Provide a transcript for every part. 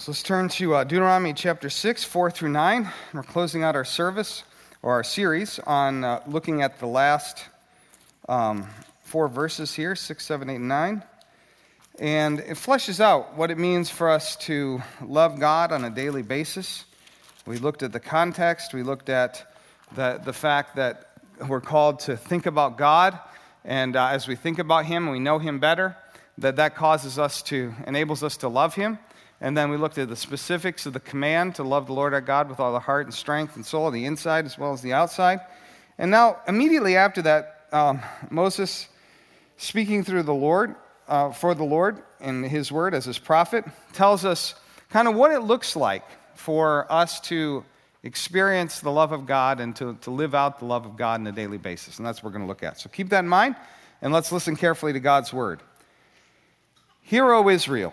So let's turn to uh, Deuteronomy chapter 6, 4 through 9. We're closing out our service or our series on uh, looking at the last um, four verses here 6, 7, 8, and 9. And it fleshes out what it means for us to love God on a daily basis. We looked at the context, we looked at the, the fact that we're called to think about God. And uh, as we think about Him and we know Him better, that that causes us to, enables us to love Him. And then we looked at the specifics of the command to love the Lord our God with all the heart and strength and soul, the inside as well as the outside. And now, immediately after that, um, Moses, speaking through the Lord, uh, for the Lord in his word as his prophet, tells us kind of what it looks like for us to experience the love of God and to, to live out the love of God on a daily basis. And that's what we're going to look at. So keep that in mind, and let's listen carefully to God's word. Hear, O Israel.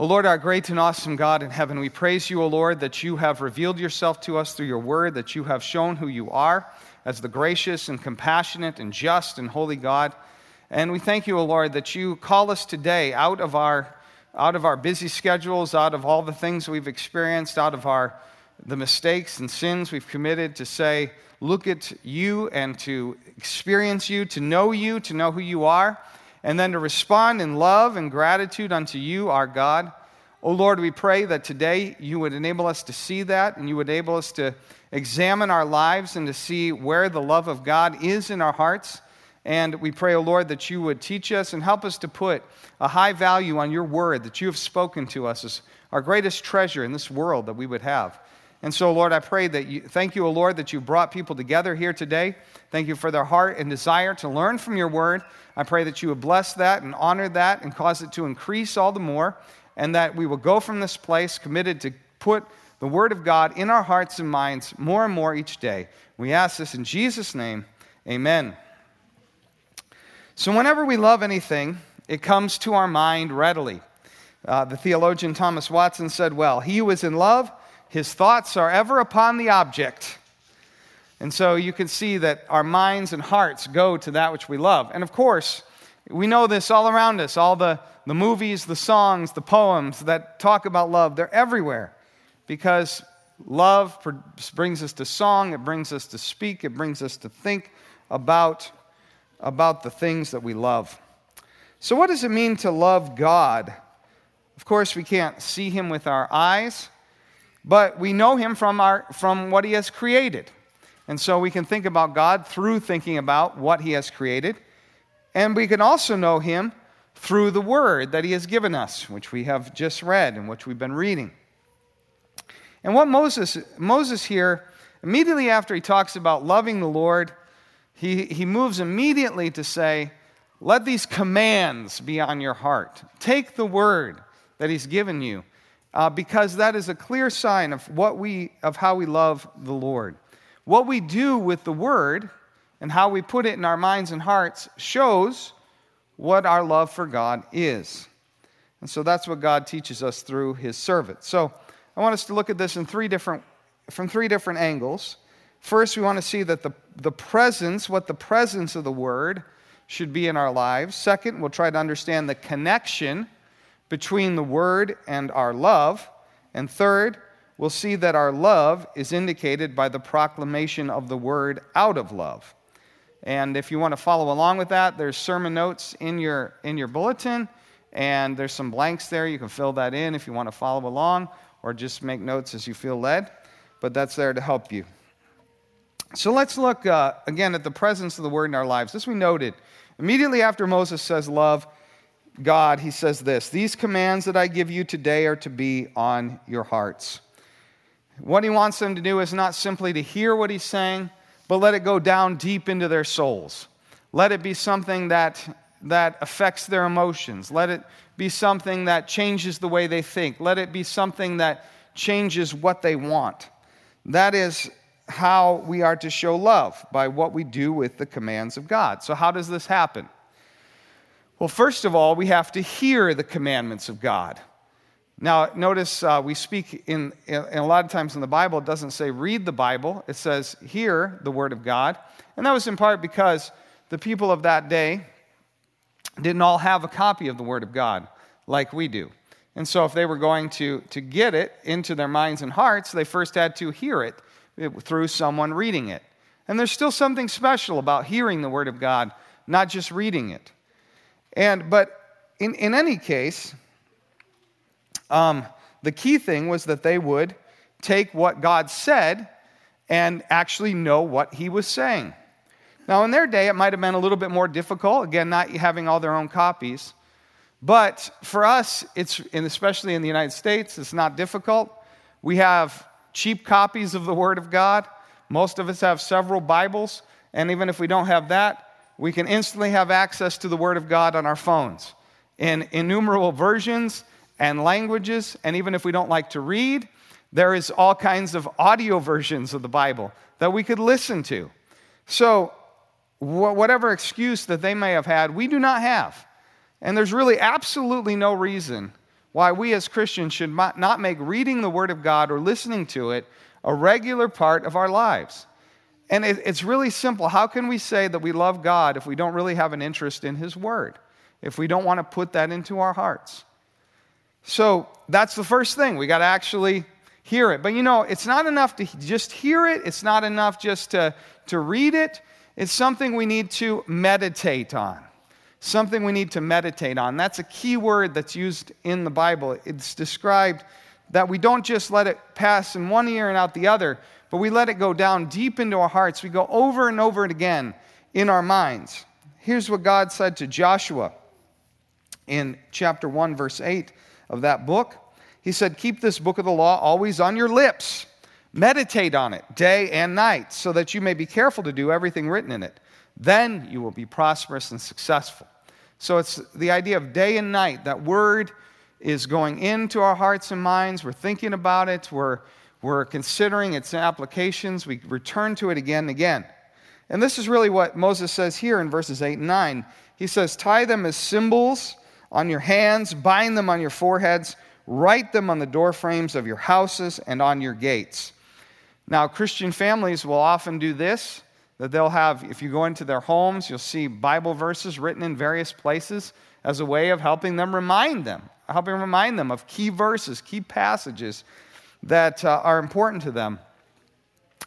O Lord, our great and awesome God in heaven, we praise you, O Lord, that you have revealed yourself to us through your word, that you have shown who you are as the gracious and compassionate and just and holy God. And we thank you, O Lord, that you call us today out of our, out of our busy schedules, out of all the things we've experienced, out of our, the mistakes and sins we've committed to say, look at you and to experience you, to know you, to know who you are and then to respond in love and gratitude unto you, our God. Oh Lord, we pray that today you would enable us to see that and you would enable us to examine our lives and to see where the love of God is in our hearts. And we pray, O Lord, that you would teach us and help us to put a high value on your word that you have spoken to us as our greatest treasure in this world that we would have. And so, Lord, I pray that you, thank you, O Lord, that you brought people together here today. Thank you for their heart and desire to learn from your word. I pray that you would bless that and honor that and cause it to increase all the more, and that we will go from this place committed to put the word of God in our hearts and minds more and more each day. We ask this in Jesus' name. Amen. So, whenever we love anything, it comes to our mind readily. Uh, the theologian Thomas Watson said, Well, he who is in love his thoughts are ever upon the object. And so you can see that our minds and hearts go to that which we love. And of course, we know this all around us. All the, the movies, the songs, the poems that talk about love, they're everywhere because love brings us to song, it brings us to speak, it brings us to think about, about the things that we love. So, what does it mean to love God? Of course, we can't see Him with our eyes. But we know him from, our, from what he has created. And so we can think about God through thinking about what he has created. And we can also know him through the word that he has given us, which we have just read and which we've been reading. And what Moses, Moses here, immediately after he talks about loving the Lord, he, he moves immediately to say, Let these commands be on your heart. Take the word that he's given you uh, because that is a clear sign of what we of how we love the Lord. What we do with the word and how we put it in our minds and hearts shows what our love for God is. And so that's what God teaches us through his servant. So I want us to look at this in three different from three different angles. First, we want to see that the, the presence, what the presence of the word should be in our lives. Second, we'll try to understand the connection between the word and our love. And third, we'll see that our love is indicated by the proclamation of the word out of love. And if you want to follow along with that, there's sermon notes in your, in your bulletin, and there's some blanks there. You can fill that in if you want to follow along, or just make notes as you feel led. But that's there to help you. So let's look uh, again at the presence of the word in our lives. This we noted. Immediately after Moses says love, God, he says this These commands that I give you today are to be on your hearts. What he wants them to do is not simply to hear what he's saying, but let it go down deep into their souls. Let it be something that, that affects their emotions. Let it be something that changes the way they think. Let it be something that changes what they want. That is how we are to show love by what we do with the commands of God. So, how does this happen? Well, first of all, we have to hear the commandments of God. Now, notice uh, we speak in, in, a lot of times in the Bible, it doesn't say read the Bible, it says hear the word of God. And that was in part because the people of that day didn't all have a copy of the word of God like we do. And so, if they were going to, to get it into their minds and hearts, they first had to hear it through someone reading it. And there's still something special about hearing the Word of God, not just reading it. And, but in, in any case, um, the key thing was that they would take what God said and actually know what He was saying. Now, in their day, it might have been a little bit more difficult, again, not having all their own copies. But for us, it's, and especially in the United States, it's not difficult. We have cheap copies of the Word of God. Most of us have several Bibles. And even if we don't have that, we can instantly have access to the Word of God on our phones in innumerable versions and languages. And even if we don't like to read, there is all kinds of audio versions of the Bible that we could listen to. So, whatever excuse that they may have had, we do not have. And there's really absolutely no reason why we as Christians should not make reading the Word of God or listening to it a regular part of our lives. And it's really simple. How can we say that we love God if we don't really have an interest in His Word? If we don't want to put that into our hearts? So that's the first thing. We got to actually hear it. But you know, it's not enough to just hear it, it's not enough just to, to read it. It's something we need to meditate on something we need to meditate on. That's a key word that's used in the Bible. It's described that we don't just let it pass in one ear and out the other, but we let it go down deep into our hearts. We go over and over and again in our minds. Here's what God said to Joshua in chapter 1, verse 8 of that book. He said, Keep this book of the law always on your lips. Meditate on it day and night, so that you may be careful to do everything written in it. Then you will be prosperous and successful. So it's the idea of day and night. That word is going into our hearts and minds. We're thinking about it. We're, we're considering its applications. We return to it again and again. And this is really what Moses says here in verses 8 and 9. He says, Tie them as symbols on your hands, bind them on your foreheads, write them on the doorframes of your houses and on your gates. Now, Christian families will often do this that they'll have, if you go into their homes, you'll see Bible verses written in various places as a way of helping them remind them, helping remind them of key verses, key passages that uh, are important to them.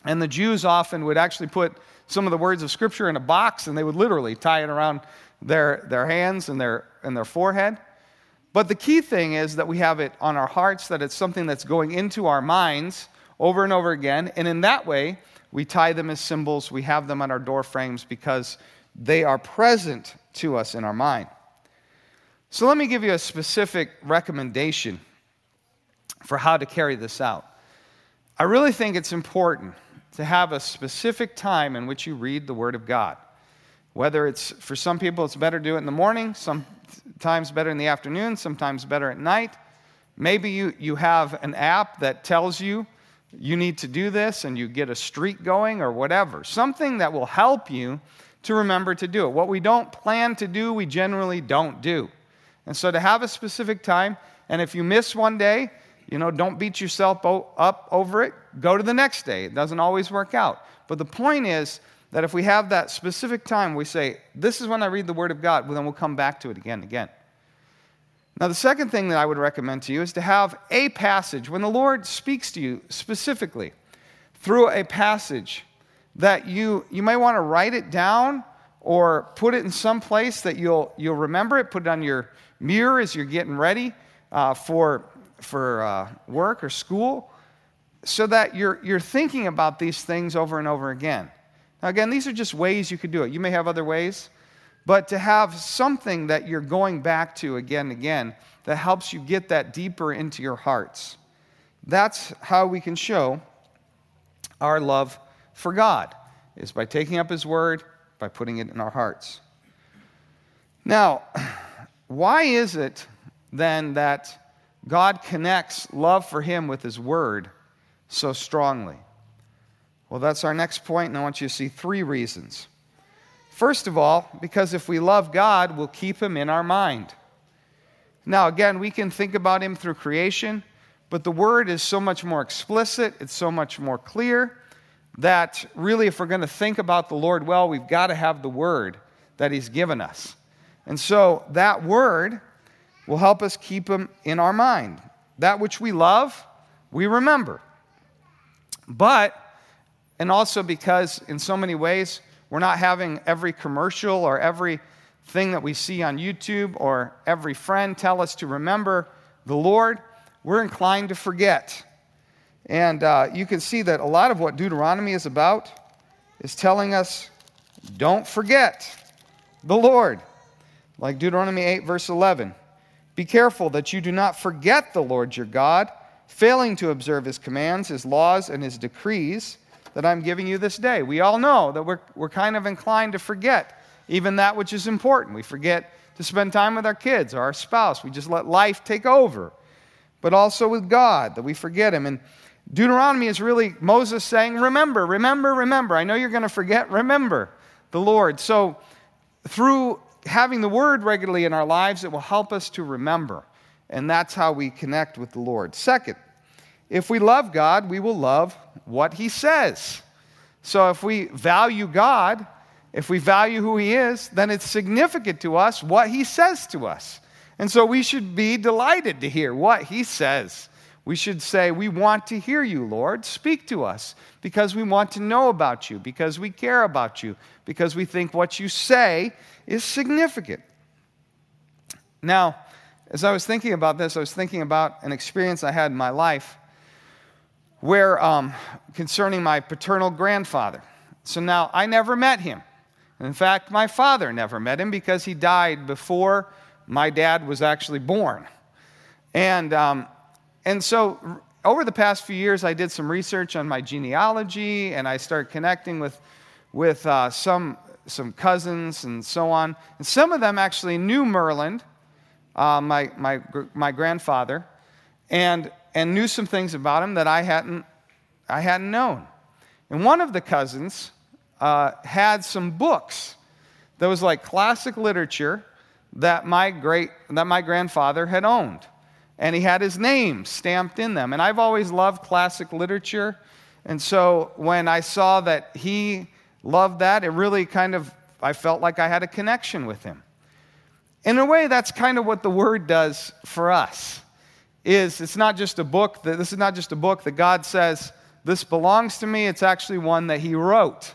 And the Jews often would actually put some of the words of Scripture in a box and they would literally tie it around their, their hands and their, and their forehead. But the key thing is that we have it on our hearts, that it's something that's going into our minds over and over again. And in that way, we tie them as symbols, we have them on our door frames because they are present to us in our mind. So let me give you a specific recommendation for how to carry this out. I really think it's important to have a specific time in which you read the Word of God. Whether it's for some people, it's better to do it in the morning, sometimes better in the afternoon, sometimes better at night. Maybe you, you have an app that tells you you need to do this and you get a streak going or whatever. Something that will help you to remember to do it. What we don't plan to do, we generally don't do. And so to have a specific time, and if you miss one day, you know, don't beat yourself up over it. Go to the next day. It doesn't always work out. But the point is that if we have that specific time, we say, This is when I read the Word of God, well, then we'll come back to it again and again. Now, the second thing that I would recommend to you is to have a passage. When the Lord speaks to you specifically through a passage, that you, you may want to write it down or put it in some place that you'll, you'll remember it, put it on your mirror as you're getting ready uh, for, for uh, work or school, so that you're, you're thinking about these things over and over again. Now, again, these are just ways you could do it. You may have other ways. But to have something that you're going back to again and again that helps you get that deeper into your hearts. That's how we can show our love for God, is by taking up His Word, by putting it in our hearts. Now, why is it then that God connects love for him with his word so strongly? Well, that's our next point, and I want you to see three reasons. First of all, because if we love God, we'll keep him in our mind. Now, again, we can think about him through creation, but the word is so much more explicit, it's so much more clear that really, if we're going to think about the Lord well, we've got to have the word that he's given us. And so that word will help us keep them in our mind. That which we love, we remember. But, and also because in so many ways, we're not having every commercial or every thing that we see on YouTube or every friend tell us to remember the Lord, we're inclined to forget. And uh, you can see that a lot of what Deuteronomy is about is telling us don't forget the Lord. Like Deuteronomy 8, verse 11. Be careful that you do not forget the Lord your God, failing to observe his commands, his laws, and his decrees that I'm giving you this day. We all know that we're, we're kind of inclined to forget even that which is important. We forget to spend time with our kids or our spouse. We just let life take over. But also with God, that we forget Him. And Deuteronomy is really Moses saying, Remember, remember, remember. I know you're going to forget, remember the Lord. So, through having the Word regularly in our lives, it will help us to remember. And that's how we connect with the Lord. Second, if we love God, we will love what He says. So, if we value God, if we value who He is, then it's significant to us what He says to us. And so we should be delighted to hear what He says. We should say, We want to hear you, Lord. Speak to us because we want to know about you, because we care about you, because we think what you say is significant. Now, as I was thinking about this, I was thinking about an experience I had in my life where um, concerning my paternal grandfather. So now I never met him. In fact, my father never met him because he died before my dad was actually born. And, um, and so over the past few years, I did some research on my genealogy and I started connecting with, with uh, some, some cousins and so on. And some of them actually knew Merland, uh, my, my, my grandfather, and, and knew some things about him that I hadn't, I hadn't known. And one of the cousins uh, had some books that was like classic literature that my great that my grandfather had owned and he had his name stamped in them and i've always loved classic literature and so when i saw that he loved that it really kind of i felt like i had a connection with him in a way that's kind of what the word does for us is it's not just a book that this is not just a book that god says this belongs to me it's actually one that he wrote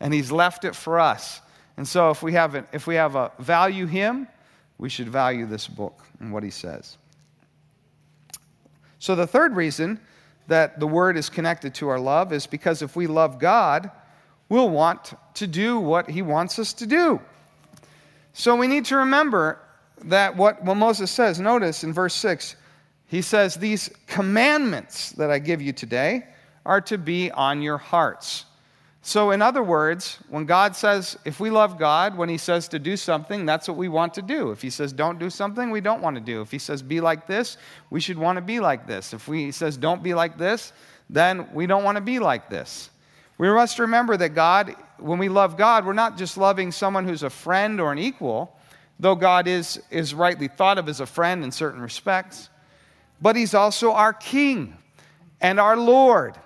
and He's left it for us. And so, if we have a, if we have a value Him, we should value this book and what He says. So, the third reason that the Word is connected to our love is because if we love God, we'll want to do what He wants us to do. So, we need to remember that what, what Moses says, notice in verse 6, he says, These commandments that I give you today are to be on your hearts. So, in other words, when God says, if we love God, when He says to do something, that's what we want to do. If He says don't do something, we don't want to do. If He says be like this, we should want to be like this. If He says don't be like this, then we don't want to be like this. We must remember that God, when we love God, we're not just loving someone who's a friend or an equal, though God is, is rightly thought of as a friend in certain respects, but He's also our King and our Lord.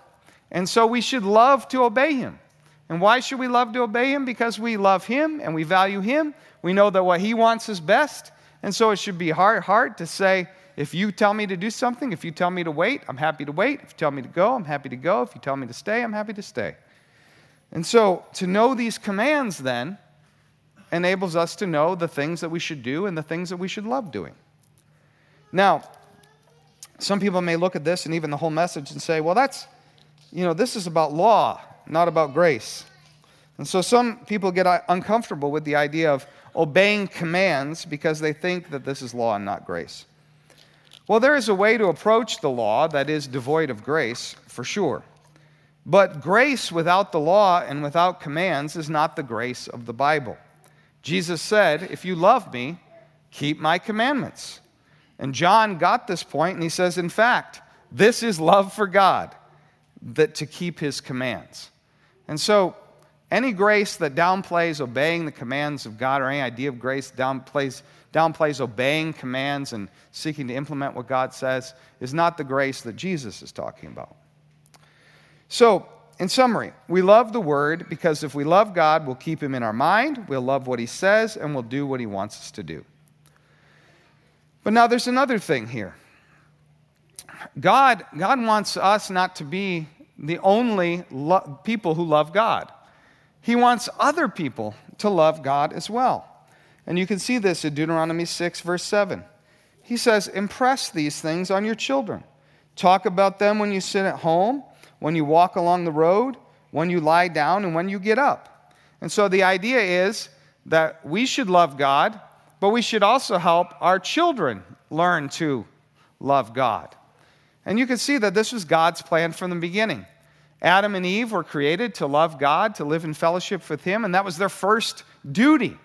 And so we should love to obey Him. And why should we love to obey him? Because we love him and we value him. We know that what he wants is best. And so it should be hard, hard to say, if you tell me to do something, if you tell me to wait, I'm happy to wait. If you tell me to go, I'm happy to go. If you tell me to stay, I'm happy to stay. And so to know these commands then enables us to know the things that we should do and the things that we should love doing. Now, some people may look at this and even the whole message and say, well, that's, you know, this is about law not about grace. And so some people get uh, uncomfortable with the idea of obeying commands because they think that this is law and not grace. Well, there is a way to approach the law that is devoid of grace, for sure. But grace without the law and without commands is not the grace of the Bible. Jesus said, If you love me, keep my commandments. And John got this point, and he says, in fact, this is love for God, that to keep his commands. And so, any grace that downplays obeying the commands of God or any idea of grace downplays, downplays obeying commands and seeking to implement what God says is not the grace that Jesus is talking about. So, in summary, we love the Word because if we love God, we'll keep Him in our mind, we'll love what He says, and we'll do what He wants us to do. But now there's another thing here. God, God wants us not to be the only lo- people who love God. He wants other people to love God as well. And you can see this in Deuteronomy 6, verse 7. He says, Impress these things on your children. Talk about them when you sit at home, when you walk along the road, when you lie down, and when you get up. And so the idea is that we should love God, but we should also help our children learn to love God. And you can see that this was God's plan from the beginning. Adam and Eve were created to love God, to live in fellowship with Him, and that was their first duty.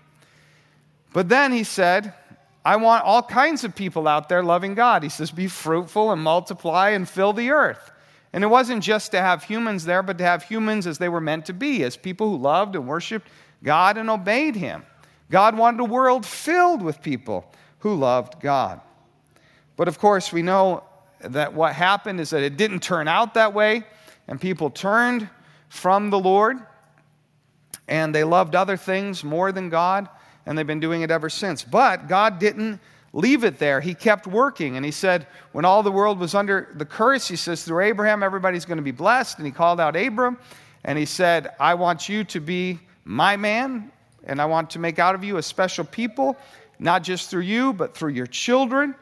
But then he said, I want all kinds of people out there loving God. He says, Be fruitful and multiply and fill the earth. And it wasn't just to have humans there, but to have humans as they were meant to be, as people who loved and worshiped God and obeyed Him. God wanted a world filled with people who loved God. But of course, we know that what happened is that it didn't turn out that way, and people turned from the Lord, and they loved other things more than God, and they've been doing it ever since. But God didn't leave it there. He kept working, and He said, when all the world was under the curse, He says, through Abraham, everybody's going to be blessed. And He called out Abram, and He said, I want you to be my man, and I want to make out of you a special people, not just through you, but through your children.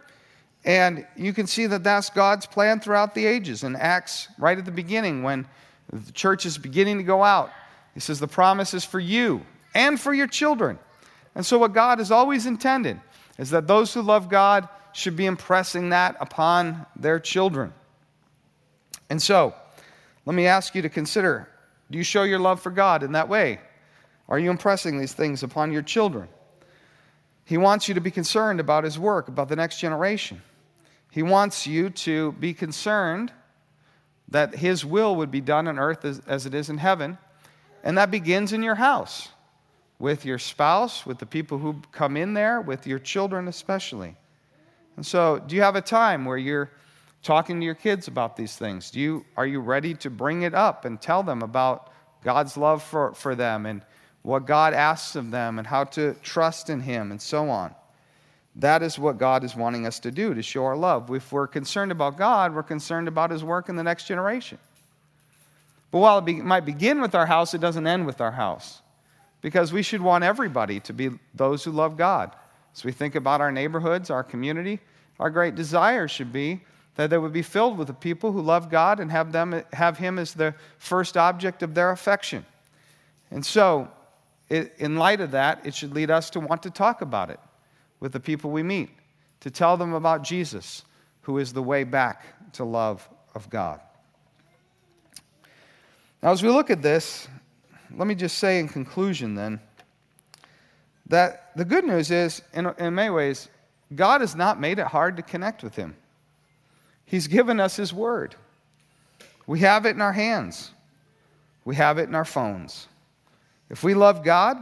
And you can see that that's God's plan throughout the ages. In Acts, right at the beginning, when the church is beginning to go out, he says, The promise is for you and for your children. And so, what God has always intended is that those who love God should be impressing that upon their children. And so, let me ask you to consider do you show your love for God in that way? Are you impressing these things upon your children? He wants you to be concerned about his work, about the next generation. He wants you to be concerned that His will would be done on earth as, as, it is in heaven. And that begins in your house, with your spouse, with the people who come in there, with your children especially. And so, do you have a time where you're talking to your kids about these things? Do you, are you ready to bring it up and tell them about God's love for, for them and what God asks of them and how to trust in Him and so on? That is what God is wanting us to do, to show our love. If we're concerned about God, we're concerned about His work in the next generation. But while it be, might begin with our house, it doesn't end with our house. Because we should want everybody to be those who love God. As we think about our neighborhoods, our community, our great desire should be that they would be filled with the people who love God and have, them, have Him as the first object of their affection. And so, it, in light of that, it should lead us to want to talk about it with the people we meet, to tell them about Jesus, who is the way back to love of God. Now, as we look at this, let me just say in conclusion then that the good news is, in, in many ways, God has not made it hard to connect with Him. He's given us His Word. We have it in our hands, we have it in our phones. If we love God,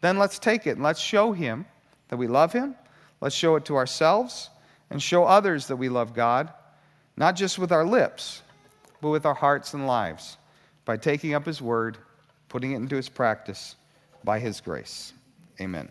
then let's take it and let's show Him that we love Him. Let's show it to ourselves and show others that we love God, not just with our lips, but with our hearts and lives, by taking up His word, putting it into His practice by His grace. Amen.